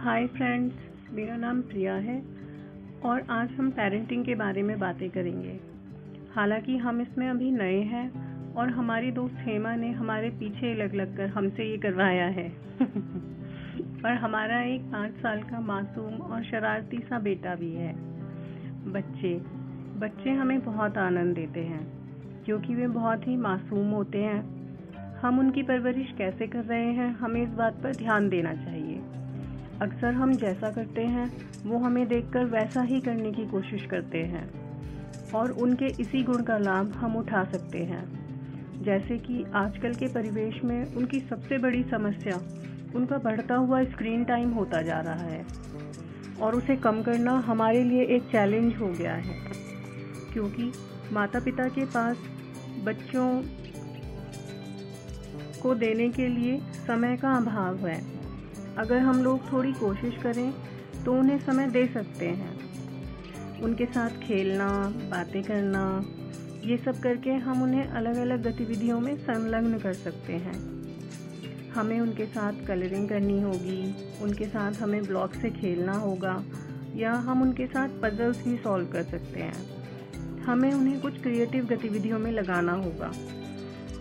Hi friends मेरा नाम प्रिया है और आज हम पेरेंटिंग के बारे में बातें करेंगे। हालाँकि हम इसमें अभी नए हैं और हमारी दोस्त हेमा ने हमारे पीछे लग लग कर हमसे ये करवाया है। और हमारा एक पाँच साल का मासूम और शरारती सा बेटा भी है। बच्चे बच्चे हमें बहुत आनंद देते हैं, क्योंकि वे बहुत ही मासूम होते हैं। हम उनकी परवरिश कैसे कर रहे हैं, हमें इस बात पर ध्यान देना चाहिए। अक्सर हम जैसा करते हैं, वो हमें देखकर वैसा ही करने की कोशिश करते हैं। और उनके इसी गुण का लाभ हम उठा सकते हैं। जैसे कि आजकल के परिवेश में उनकी सबसे बड़ी समस्या, उनका बढ़ता हुआ स्क्रीन टाइम होता जा रहा है। और उसे कम करना हमारे लिए एक चैलेंज हो गया है। क्योंकि माता पिता के पास बच्चों को देने के लिए समय का अभाव है। अगर हम लोग थोड़ी कोशिश करें तो उन्हें समय दे सकते हैं। उनके साथ खेलना, बातें करना, ये सब करके हम उन्हें अलग अलग गतिविधियों में संलग्न कर सकते हैं। हमें उनके साथ कलरिंग करनी होगी, उनके साथ हमें ब्लॉक से खेलना होगा, या हम उनके साथ पजल्स भी सॉल्व कर सकते हैं। हमें उन्हें कुछ क्रिएटिव गतिविधियों में लगाना होगा।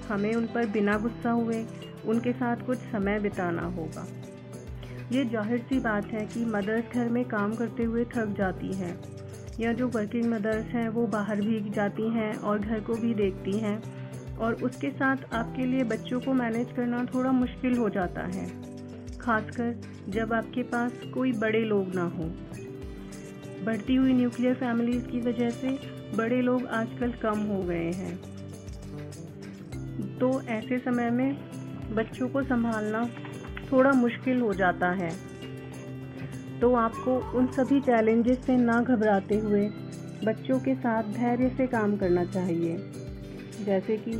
हमें उन पर बिना गुस्सा हुए उनके साथ कुछ समय बिताना होगा। ये ज़ाहिर सी बात है कि मदर्स घर में काम करते हुए थक जाती हैं। या जो वर्किंग मदर्स हैं, वो बाहर भी जाती हैं और घर को भी देखती हैं। और उसके साथ आपके लिए बच्चों को मैनेज करना थोड़ा मुश्किल हो जाता है, खासकर जब आपके पास कोई बड़े लोग ना हो। बढ़ती हुई न्यूक्लियर फैमिलीज़ की वजह से बड़े लोग आजकल कम हो गए हैं। तो ऐसे समय में बच्चों को संभालना थोड़ा मुश्किल हो जाता है। तो आपको उन सभी चैलेंजेस से ना घबराते हुए बच्चों के साथ धैर्य से काम करना चाहिए। जैसे कि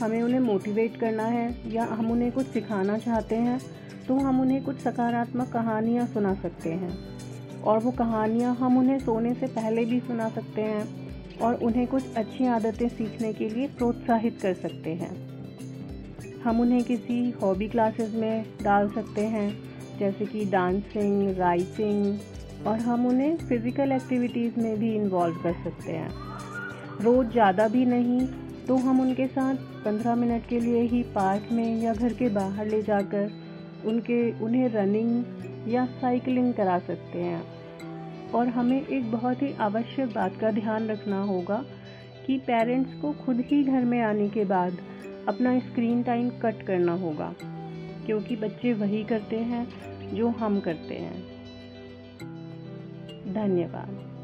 हमें उन्हें मोटिवेट करना है या हम उन्हें कुछ सिखाना चाहते हैं तो हम उन्हें कुछ सकारात्मक कहानियाँ सुना सकते हैं। और वो कहानियाँ हम उन्हें सोने से पहले भी सुना सकते हैं और उन्हें कुछ अच्छी आदतें सीखने के लिए प्रोत्साहित कर सकते हैं। हम उन्हें किसी हॉबी क्लासेस में डाल सकते हैं, जैसे कि डांसिंग राइटिंग और हम उन्हें फ़िज़िकल एक्टिविटीज़ में भी इन्वॉल्व कर सकते हैं। रोज़ ज़्यादा भी नहीं तो हम उनके साथ पंद्रह मिनट के लिए ही पार्क में या घर के बाहर ले जाकर उनके, उन्हें रनिंग या साइकिलिंग करा सकते हैं। और हमें एक बहुत ही आवश्यक बात का ध्यान रखना होगा कि पेरेंट्स को खुद ही घर में आने के बाद अपना स्क्रीन टाइम कट करना होगा, क्योंकि बच्चे वही करते हैं जो हम करते हैं। धन्यवाद।